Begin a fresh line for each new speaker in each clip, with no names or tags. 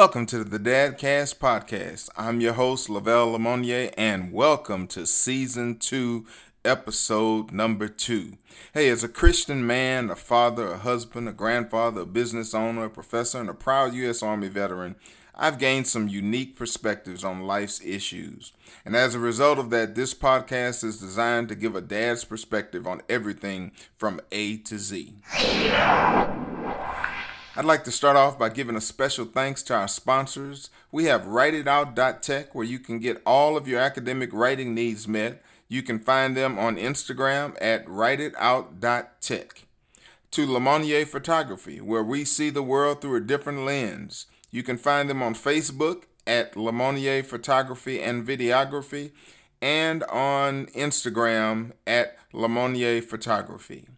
Welcome to the Dadcast Podcast. I'm your host, Lavelle Lemonnier, and welcome to Season 2, Episode Number 2. Hey, as a Christian man, a father, a husband, a grandfather, a business owner, a professor, and a proud U.S. Army veteran, I've gained some unique perspectives on life's issues. And as a result of that, this podcast is designed to give a dad's perspective on everything from A to Z. I'd like to start off by giving a special thanks to our sponsors. We have WriteItOut.tech, where you can get all of your academic writing needs met. You can find them on Instagram at WriteItOut.tech. To Lemonnier Photography, where we see the world through a different lens. You can find them on Facebook at Lemonnier Photography and Videography and on Instagram at Lemonnier Photography.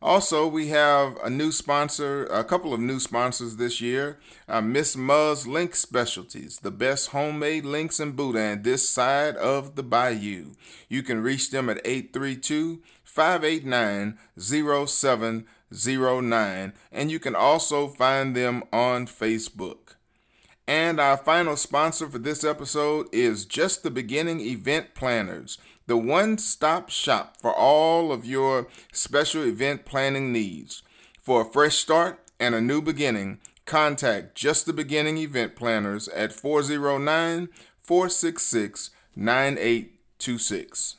Also, we have a new sponsor, a couple of new sponsors this year. Uh, Miss Muzz Link Specialties, the best homemade links in Boudin this side of the bayou. You can reach them at 832 589 0709, and you can also find them on Facebook. And our final sponsor for this episode is Just the Beginning Event Planners the one stop shop for all of your special event planning needs. For a fresh start and a new beginning, contact Just the Beginning Event Planners at 409 466 9826.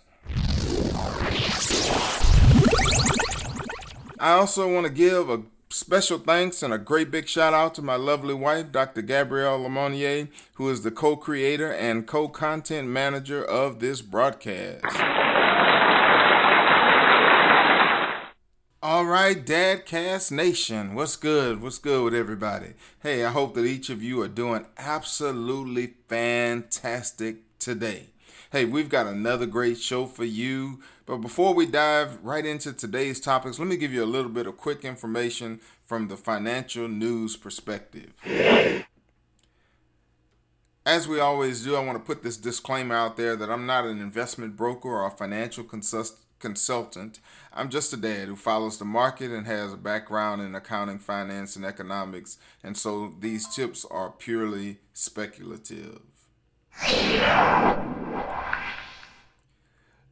I also want to give a special thanks and a great big shout out to my lovely wife, Dr. Gabrielle Lemonnier, who is the co creator and co content manager of this broadcast. All right, Dadcast Nation, what's good? What's good with everybody? Hey, I hope that each of you are doing absolutely fantastic today. Hey, we've got another great show for you. But before we dive right into today's topics, let me give you a little bit of quick information from the financial news perspective. As we always do, I want to put this disclaimer out there that I'm not an investment broker or a financial consultant. I'm just a dad who follows the market and has a background in accounting, finance, and economics, and so these tips are purely speculative.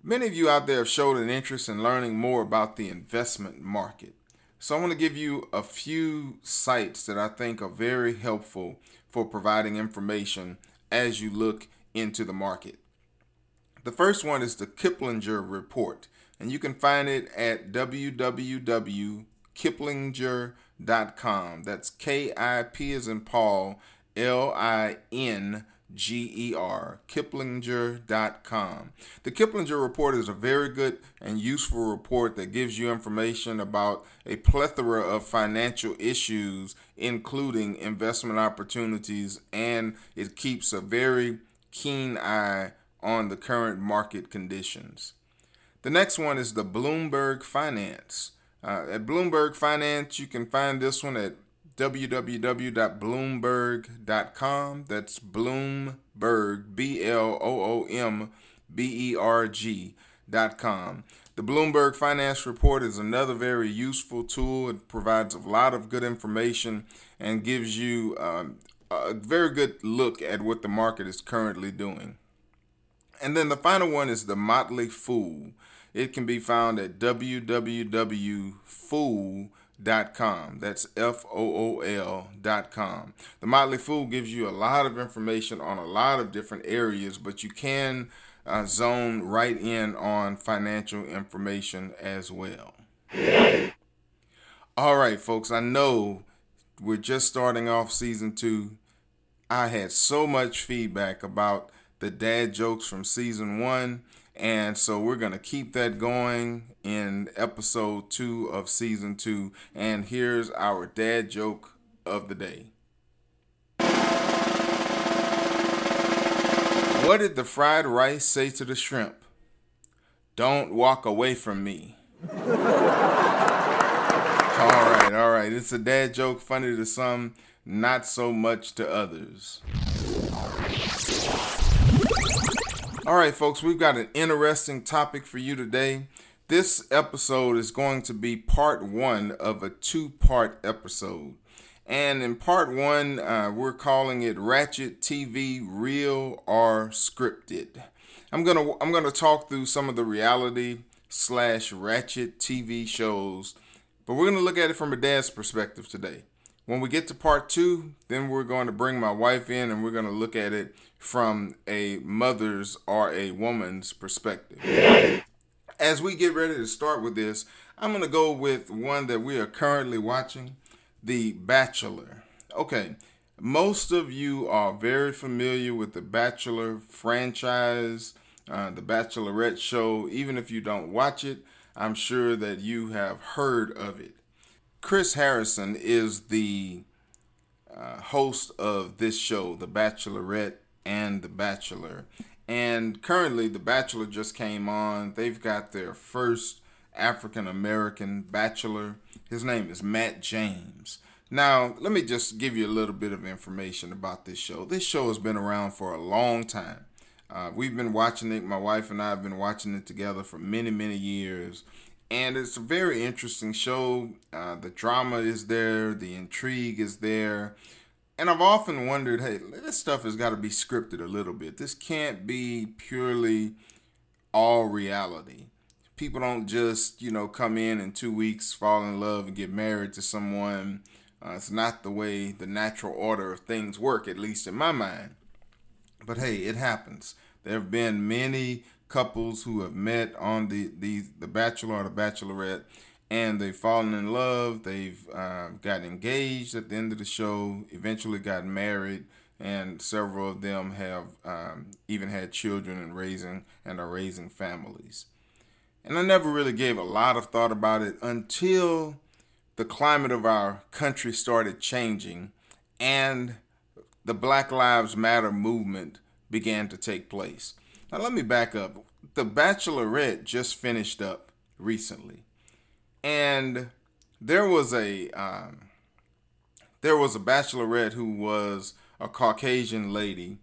Many of you out there have showed an interest in learning more about the investment market. So I want to give you a few sites that I think are very helpful for providing information as you look into the market. The first one is the Kiplinger Report, and you can find it at www.kiplinger.com. That's K I P as in Paul, L I N G-E-R, kiplinger.com. The Kiplinger report is a very good and useful report that gives you information about a plethora of financial issues, including investment opportunities, and it keeps a very keen eye on the current market conditions. The next one is the Bloomberg Finance. Uh, at Bloomberg Finance, you can find this one at www.bloomberg.com. That's Bloomberg, B L O O M B E R G.com. The Bloomberg Finance Report is another very useful tool. It provides a lot of good information and gives you um, a very good look at what the market is currently doing. And then the final one is the Motley Fool. It can be found at www.fool.com dot com. That's F O O L dot com. The Motley Fool gives you a lot of information on a lot of different areas, but you can uh, zone right in on financial information as well. All right, folks, I know we're just starting off season two. I had so much feedback about the dad jokes from season one and so we're going to keep that going in episode two of season two. And here's our dad joke of the day. What did the fried rice say to the shrimp? Don't walk away from me. all right, all right. It's a dad joke, funny to some, not so much to others. All right, folks, we've got an interesting topic for you today. This episode is going to be part one of a two part episode. And in part one, uh, we're calling it Ratchet TV Real or Scripted. I'm gonna I'm gonna talk through some of the reality slash Ratchet TV shows, but we're gonna look at it from a dad's perspective today. When we get to part two, then we're going to bring my wife in and we're to look at it from a mother's or a woman's perspective. As we get ready to start with this, I'm going to go with one that we are currently watching The Bachelor. Okay, most of you are very familiar with the Bachelor franchise, uh, the Bachelorette show. Even if you don't watch it, I'm sure that you have heard of it. Chris Harrison is the uh, host of this show, The Bachelorette and The Bachelor. And currently, The Bachelor just came on. They've got their first African American bachelor. His name is Matt James. Now, let me just give you a little bit of information about this show. This show has been around for a long time. Uh, we've been watching it, my wife and I have been watching it together for many, many years and it's a very interesting show. Uh, the drama is there, the intrigue is there, and I've often wondered, hey, this stuff has got to be scripted a little bit. This can't be purely all reality. People don't just, you know, come in in two weeks, fall in love, and get married to someone. Uh, it's not the way the natural order of things work, at least in my mind. But hey, it happens. There have been many couples who have met on the the the Bachelor or the Bachelorette, and they've fallen in love. They've uh, got engaged at the end of the show. Eventually, got married, and several of them have um, even had children and raising and are raising families. And I never really gave a lot of thought about it until the climate of our country started changing, and the Black Lives Matter movement began to take place. Now, let me back up. The Bachelorette just finished up recently, and there was a um, there was a Bachelorette who was a Caucasian lady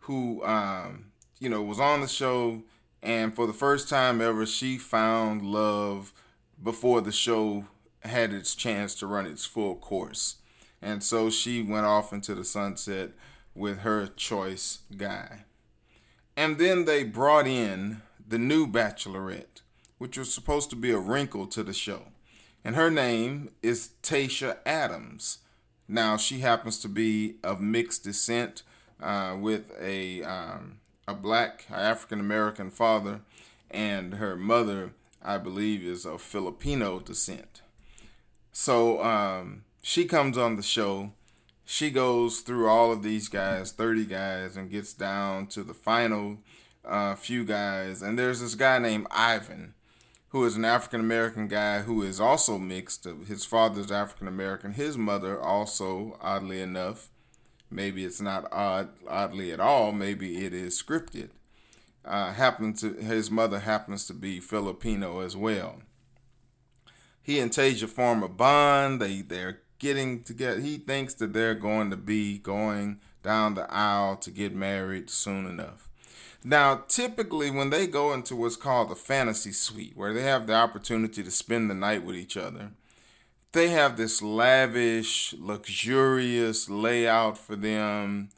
who um, you know was on the show, and for the first time ever, she found love before the show had its chance to run its full course. And so she went off into the sunset with her choice guy. And then they brought in the new Bachelorette, which was supposed to be a wrinkle to the show. And her name is Tayshia Adams. Now, she happens to be of mixed descent uh, with a, um, a black African American father, and her mother, I believe, is of Filipino descent. So um, she comes on the show she goes through all of these guys, 30 guys, and gets down to the final uh, few guys. And there's this guy named Ivan, who is an African American guy who is also mixed. His father's African American. His mother, also, oddly enough, maybe it's not odd, oddly at all, maybe it is scripted. Uh, happen to his mother happens to be Filipino as well. He and Tayshia form a bond. They they're getting together. He thinks that they're going to be going down the aisle to get married soon enough. Now, typically, when they go into what's called the fantasy suite, where they have the opportunity to spend the night with each other, they have this lavish, luxurious layout for them.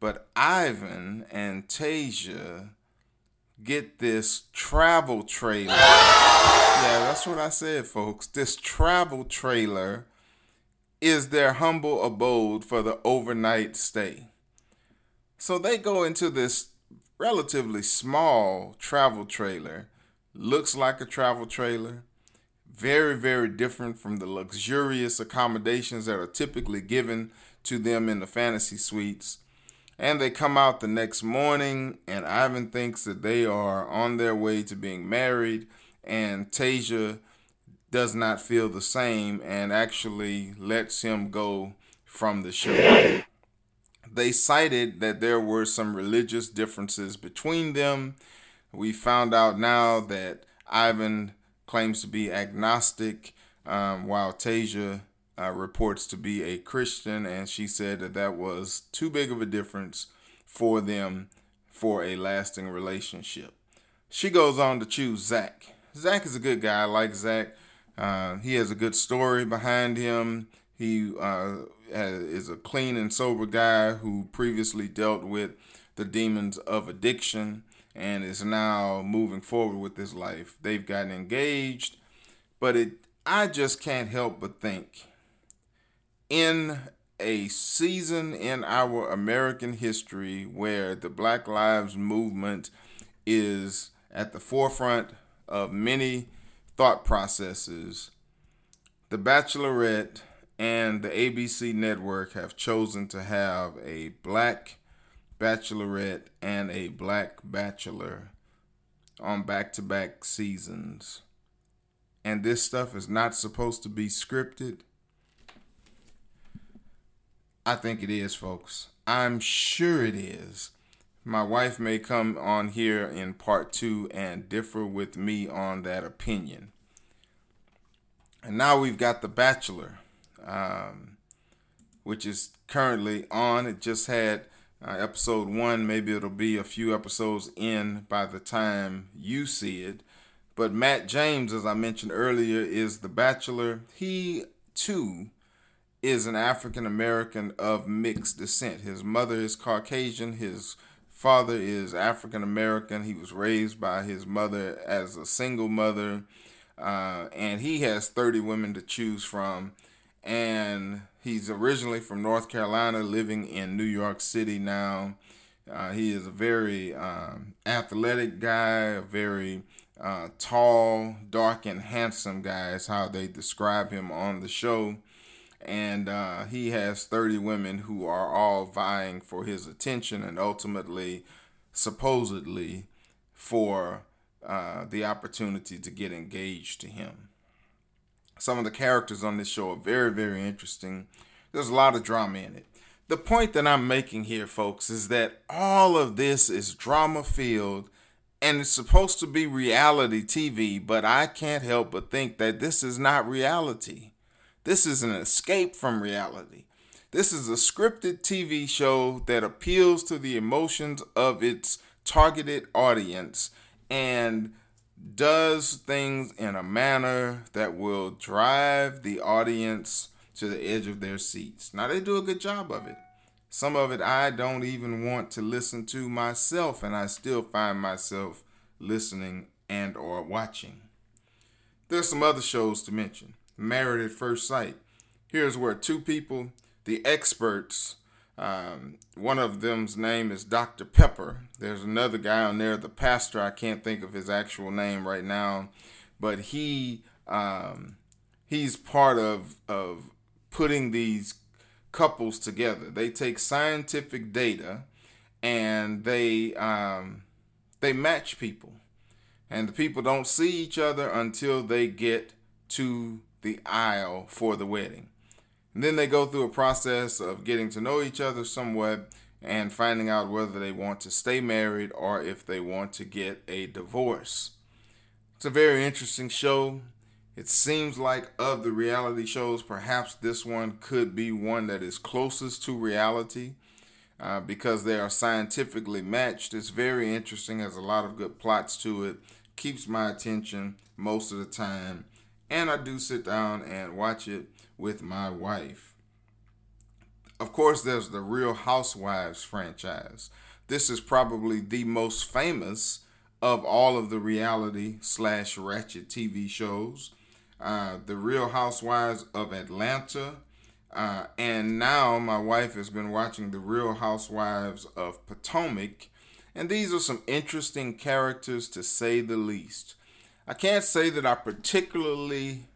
But Ivan and Tayshia get this travel trailer. yeah, that's what I said, folks. This travel trailer is their humble abode for the overnight stay. So they go into this relatively small travel trailer, looks like a travel trailer, very, very different from the luxurious accommodations that are typically given to them in the fantasy suites. And they come out the next morning, and Ivan thinks that they are on their way to being married, and Tayshia does not feel the same and actually lets him go from the show. They cited that there were some religious differences between them. We found out now that Ivan claims to be agnostic, um, while Tayshia uh, reports to be a Christian, and she said that that was too big of a difference for them for a lasting relationship. She goes on to choose Zach. Zach is a good guy. I like Zach. Uh, he has a good story behind him. He uh, is a clean and sober guy who previously dealt with the demons of addiction and is now moving forward with his life. They've gotten engaged, but it I just can't help but think in a season in our American history where the Black Lives Movement is at the forefront of many thought processes, The Bachelorette and the ABC network have chosen to have a black bachelorette and a black bachelor on back to back seasons. And this stuff is not supposed to be scripted. I think it is, folks. I'm sure it is. My wife may come on here in part two and differ with me on that opinion. And now we've got The Bachelor, um, which is currently on. It just had uh, episode one. Maybe it'll be a few episodes in by the time you see it. But Matt James, as I mentioned earlier, is The Bachelor. He, too, is an African American of mixed descent. His mother is Caucasian. His father is African American. He was raised by his mother as a single mother, uh, and he has 30 women to choose from. And he's originally from North Carolina, living in New York City now. Uh, he is a very um, athletic guy, a very uh, tall, dark, and handsome guy, is how they describe him on the show and uh, he has 30 women who are all vying for his attention and ultimately, supposedly, for uh, the opportunity to get engaged to him. Some of the characters on this show are very, very interesting. There's a lot of drama in it. The point that I'm making here, folks, is that all of this is drama filled and it's supposed to be reality TV, but I can't help but think that this is not reality. This is an escape from reality. This is a scripted TV show that appeals to the emotions of its targeted audience and does things in a manner that will drive the audience to the edge of their seats. Now, they do a good job of it. Some of it I don't even want to listen to myself, and I still find myself listening and or watching. There's some other shows to mention. Married at First Sight. Here's where two people, the experts, um, one of them's name is Dr. Pepper. There's another guy on there, the pastor. I can't think of his actual name right now, but he um, he's part of of putting these couples together. They take scientific data and they um, they match people, and the people don't see each other until they get to the aisle for the wedding. And then they go through a process of getting to know each other somewhat and finding out whether they want to stay married or if they want to get a divorce. It's a very interesting show. It seems like of the reality shows, perhaps this one could be one that is closest to reality uh, because they are scientifically matched. It's very interesting, has a lot of good plots to it, keeps my attention most of the time and I do sit down and watch it with my wife. Of course, there's the Real Housewives franchise. This is probably the most famous of all of the reality slash ratchet TV shows. Uh, the Real Housewives of Atlanta. Uh, and now my wife has been watching The Real Housewives of Potomac. And these are some interesting characters to say the least. I can't say that I particularly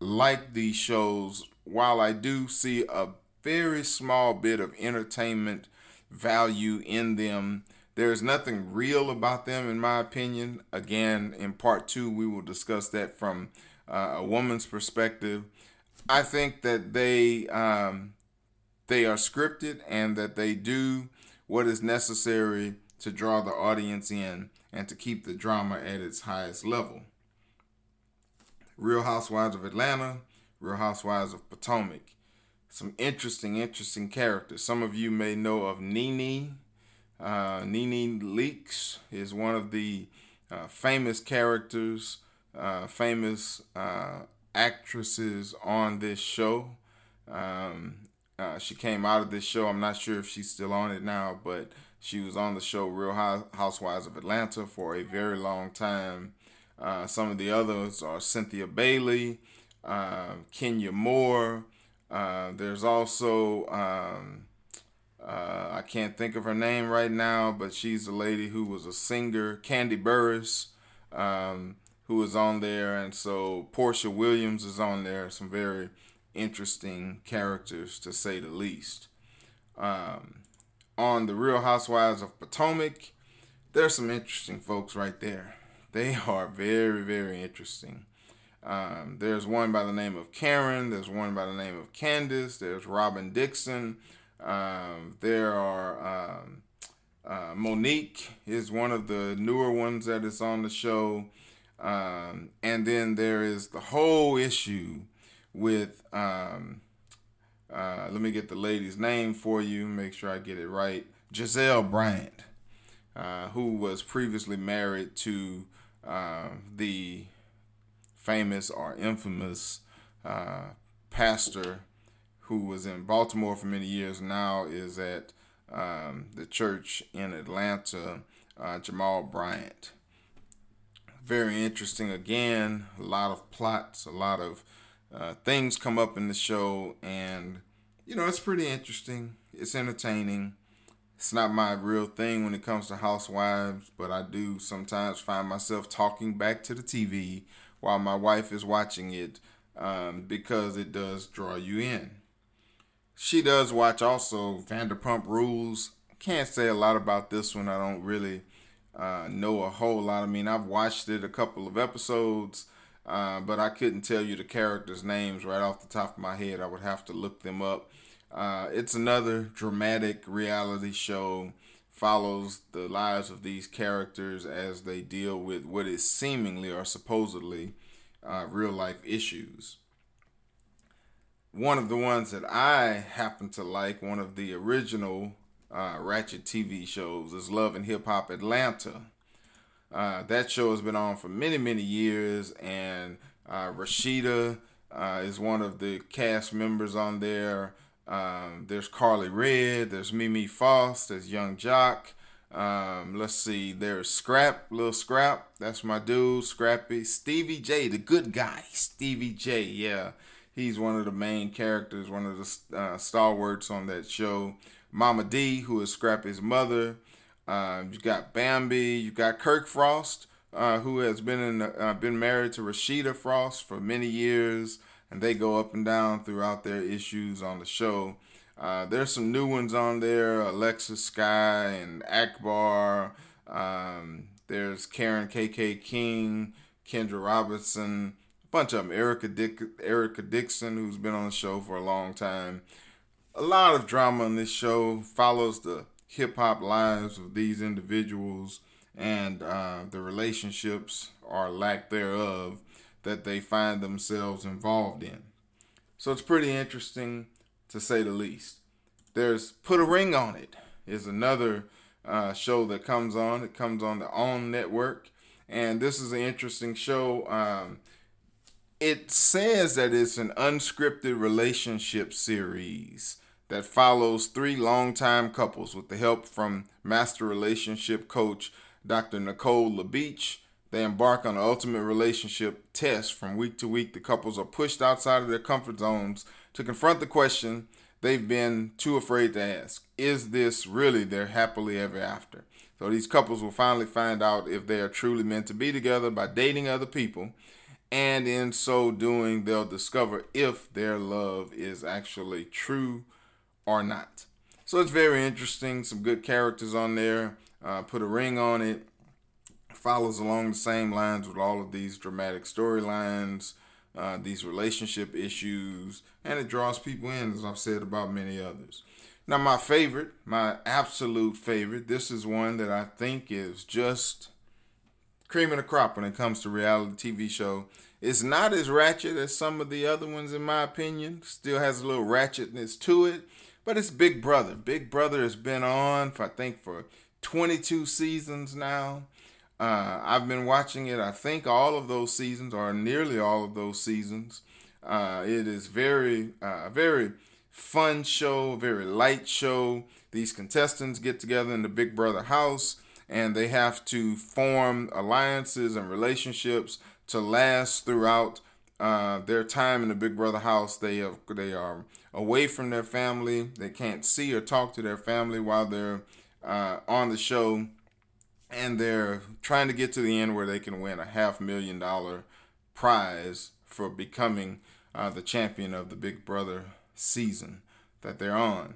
like these shows, while I do see a very small bit of entertainment value in them. There's nothing real about them, in my opinion. Again, in part two, we will discuss that from uh, a woman's perspective. I think that they um, they are scripted and that they do what is necessary to draw the audience in and to keep the drama at its highest level. Real Housewives of Atlanta, Real Housewives of Potomac. Some interesting, interesting characters. Some of you may know of Nene. Uh, Nene Leakes is one of the uh, famous characters, uh, famous uh, actresses on this show. Um, uh, she came out of this show. I'm not sure if she's still on it now, but she was on the show Real Housewives of Atlanta for a very long time. Uh, some of the others are Cynthia Bailey, uh, Kenya Moore. Uh, there's also um, uh, I can't think of her name right now, but she's a lady who was a singer, Kandi Burruss, um, who is on there, and so Porsha Williams is on there. Some very interesting characters, to say the least. Um, on the Real Housewives of Potomac, there's some interesting folks right there. They are very, very interesting. Um, there's one by the name of Karen. There's one by the name of Candace. There's Robyn Dixon. Um, there are um, uh, Monique is one of the newer ones that is on the show. Um, and then there is the whole issue with, um, uh, let me get the lady's name for you, make sure I get it right. Gizelle Bryant, uh, who was previously married to uh, the famous or infamous uh, pastor who was in Baltimore for many years, now is at um, the church in Atlanta, uh, Jamal Bryant. Very interesting. Again, a lot of plots, a lot of uh, things come up in the show, and you know, it's pretty interesting. It's entertaining. It's not my real thing when it comes to housewives, but I do sometimes find myself talking back to the TV while my wife is watching it um, because it does draw you in. She does watch also Vanderpump Rules. Can't say a lot about this one. I don't really uh, know a whole lot. I mean, I've watched it a couple of episodes, uh, but I couldn't tell you the characters' names right off the top of my head. I would have to look them up. Uh, it's another dramatic reality show. Follows the lives of these characters as they deal with what is seemingly or supposedly uh, real life issues one of the ones that I happen to like, one of the original uh, Ratchet TV shows, is Love and Hip Hop Atlanta. Uh, that show has been on for many, many years, and uh, Rasheeda uh, is one of the cast members on there. Um, there's Karlie Redd, there's Mimi Faust, there's Yung Joc. Um, let's see, there's Scrap, Little Scrap, that's my dude, Scrappy. Stevie J, the good guy, Stevie J, yeah. He's one of the main characters, one of the uh, stalwarts on that show. Mama D, who is Scrappy's mother. Uh, you got Bambi. You got Kirk Frost, uh, who has been in uh, been married to Rasheeda Frost for many years, and they go up and down throughout their issues on the show. Uh, there's some new ones on there: Alexa Sky and Akbar. Um, there's Karen KK King, Kendra Robinson a bunch of them. Erica Dick, Erica Dixon, who's been on the show for a long time. A lot of drama on this show follows the hip hop lives of these individuals and uh, the relationships or lack thereof that they find themselves involved in. So it's pretty interesting to say the least. There's Put a Ring on It is another uh, show that comes on. It comes on the OWN network, and this is an interesting show. Um, it says that it's an unscripted relationship series that follows three longtime couples with the help from master relationship coach Dr. Nicole LaBeach. They embark on an ultimate relationship test. From week to week, the couples are pushed outside of their comfort zones to confront the question they've been too afraid to ask Is this really their happily ever after? So these couples will finally find out if they are truly meant to be together by dating other people and in so doing, they'll discover if their love is actually true or not. So it's very interesting. Some good characters on there. Uh, put a ring on it. Follows along the same lines with all of these dramatic storylines, uh, these relationship issues, and it draws people in, as I've said about many others. Now, my favorite, my absolute favorite, this is one that I think is just cream of the crop when it comes to reality TV show. It's not as ratchet as some of the other ones, in my opinion. Still has a little ratchetness to it, but it's Big Brother. Big Brother has been on for I think for 22 seasons now. Uh, I've been watching it. I think all of those seasons, or nearly all of those seasons. Uh, it is very, uh, very fun show, very light show. These contestants get together in the Big Brother house and they have to form alliances and relationships to last throughout uh, their time in the Big Brother house. They have, they are away from their family. They can't see or talk to their family while they're uh, on the show, and they're trying to get to the end where they can win a half million dollar prize for becoming uh, the champion of the Big Brother season that they're on.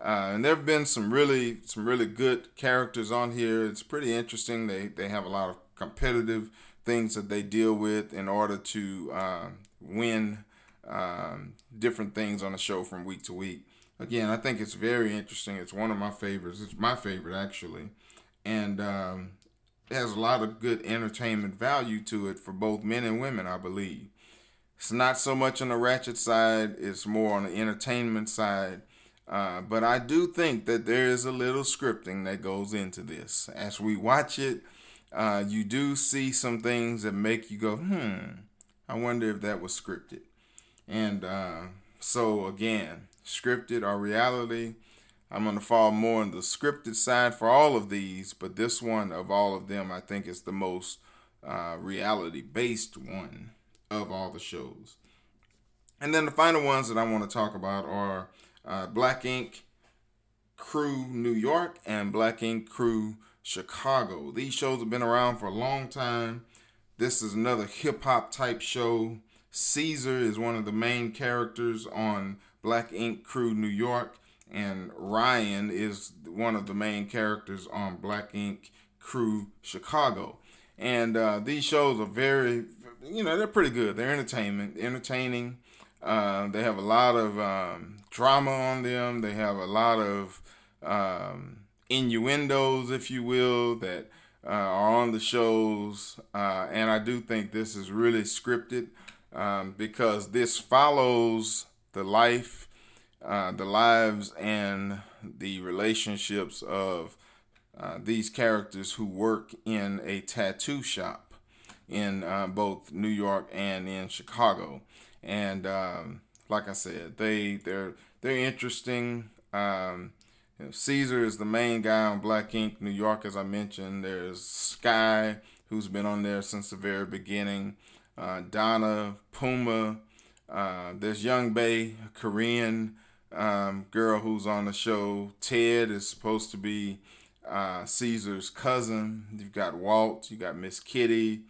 Uh, and there have been some really some really good characters on here. It's pretty interesting. They they have a lot of competitive things that they deal with in order to uh, win um, different things on the show from week to week. Again, I think it's very interesting. It's one of my favorites. It's my favorite actually, and um, it has a lot of good entertainment value to it for both men and women. I believe it's not so much on the ratchet side; it's more on the entertainment side. Uh, but I do think that there is a little scripting that goes into this. As we watch it, uh, you do see some things that make you go, hmm, I wonder if that was scripted. And uh, so, again, scripted or reality, I'm going to fall more on the scripted side for all of these, but this one of all of them, I think, is the most uh, reality based one of all the shows. And then the final ones that I want to talk about are uh, Black Ink Crew New York and Black Ink Crew Chicago. These shows have been around for a long time. This is another hip hop type show. Ceaser is one of the main characters on Black Ink Crew New York, and Ryan is one of the main characters on Black Ink Crew Chicago. And uh, these shows are very, you know, they're pretty good. They're entertainment, entertaining. Uh, they have a lot of um, drama on them. They have a lot of um, innuendos, if you will, that uh, are on the shows. Uh, and I do think this is really scripted um, because this follows the life, uh, the lives, and the relationships of uh, these characters who work in a tattoo shop in uh, both New York and in Chicago. And um, like I said, they they're they're interesting. Um, you know, Ceaser is the main guy on Black Ink New York, as I mentioned. There's Sky, who's been on there since the very beginning uh, Donna, Puma. Uh, there's Young Bae, Korean um, girl who's on the show. Ted is supposed to be uh, Ceaser's cousin. You've got Walt, you got Miss Kitty,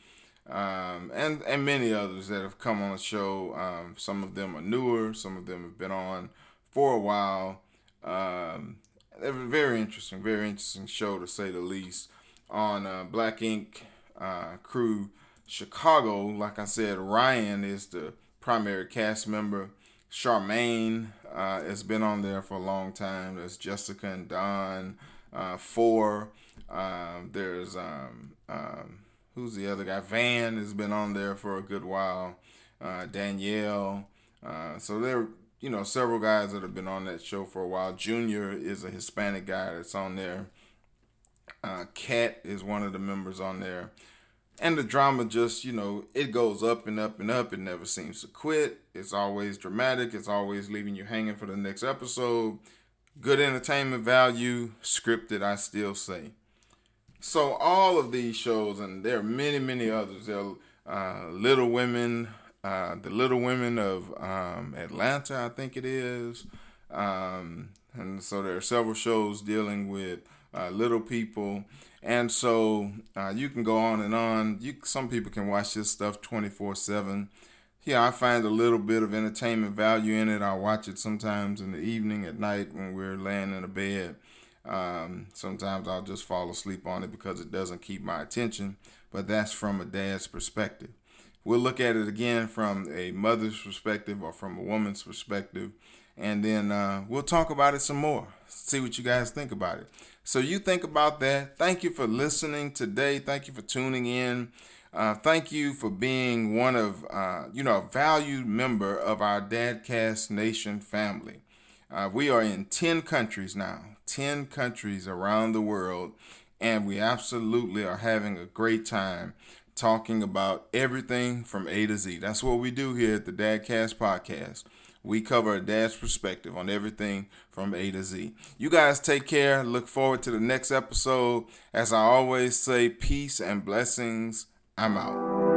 um, and and many others that have come on the show. Um, some of them are newer. Some of them have been on for a while. Um, they're very interesting, very interesting show to say the least. On uh, Black Ink uh, Crew Chicago, like I said, Ryan is the primary cast member. Charmaine uh, has been on there for a long time. There's Jessica and Don. Uh, four. Um, there's um, um, who's the other guy? Van has been on there for a good while. Uh, Danielle. Uh, so there, you know, several guys that have been on that show for a while. Junior is a Hispanic guy that's on there. Uh, Cat is one of the members on there and the drama just you know it goes up and up and up. It never seems to quit. It's always dramatic. It's always leaving you hanging for the next episode. Good entertainment value scripted i still say. So all of these shows and there are many many others. There are uh, little women uh, the little women of um, atlanta i think it is. Um, and so there are several shows dealing with uh, little people and so uh, you can go on and on. You some people can watch this stuff 24/7. Yeah, I find a little bit of entertainment value in it. I watch it sometimes in the evening, at night when we're laying in a bed. Um, sometimes I'll just fall asleep on it because it doesn't keep my attention. But that's from a dad's perspective. We'll look at it again from a mother's perspective or from a woman's perspective, and then uh, we'll talk about it some more. See what you guys think about it. So you think about that. Thank you for listening today. Thank you for tuning in. Uh, thank you for being one of, uh, you know, a valued member of our Dadcast Nation family. Uh, we are in 10 countries now, 10 countries around the world, and we absolutely are having a great time talking about everything from A to Z. That's what we do here at the Dadcast Podcast. We cover a dad's perspective on everything from A to Z. You guys take care. Look forward to the next episode. As I always say, peace and blessings. I'm out.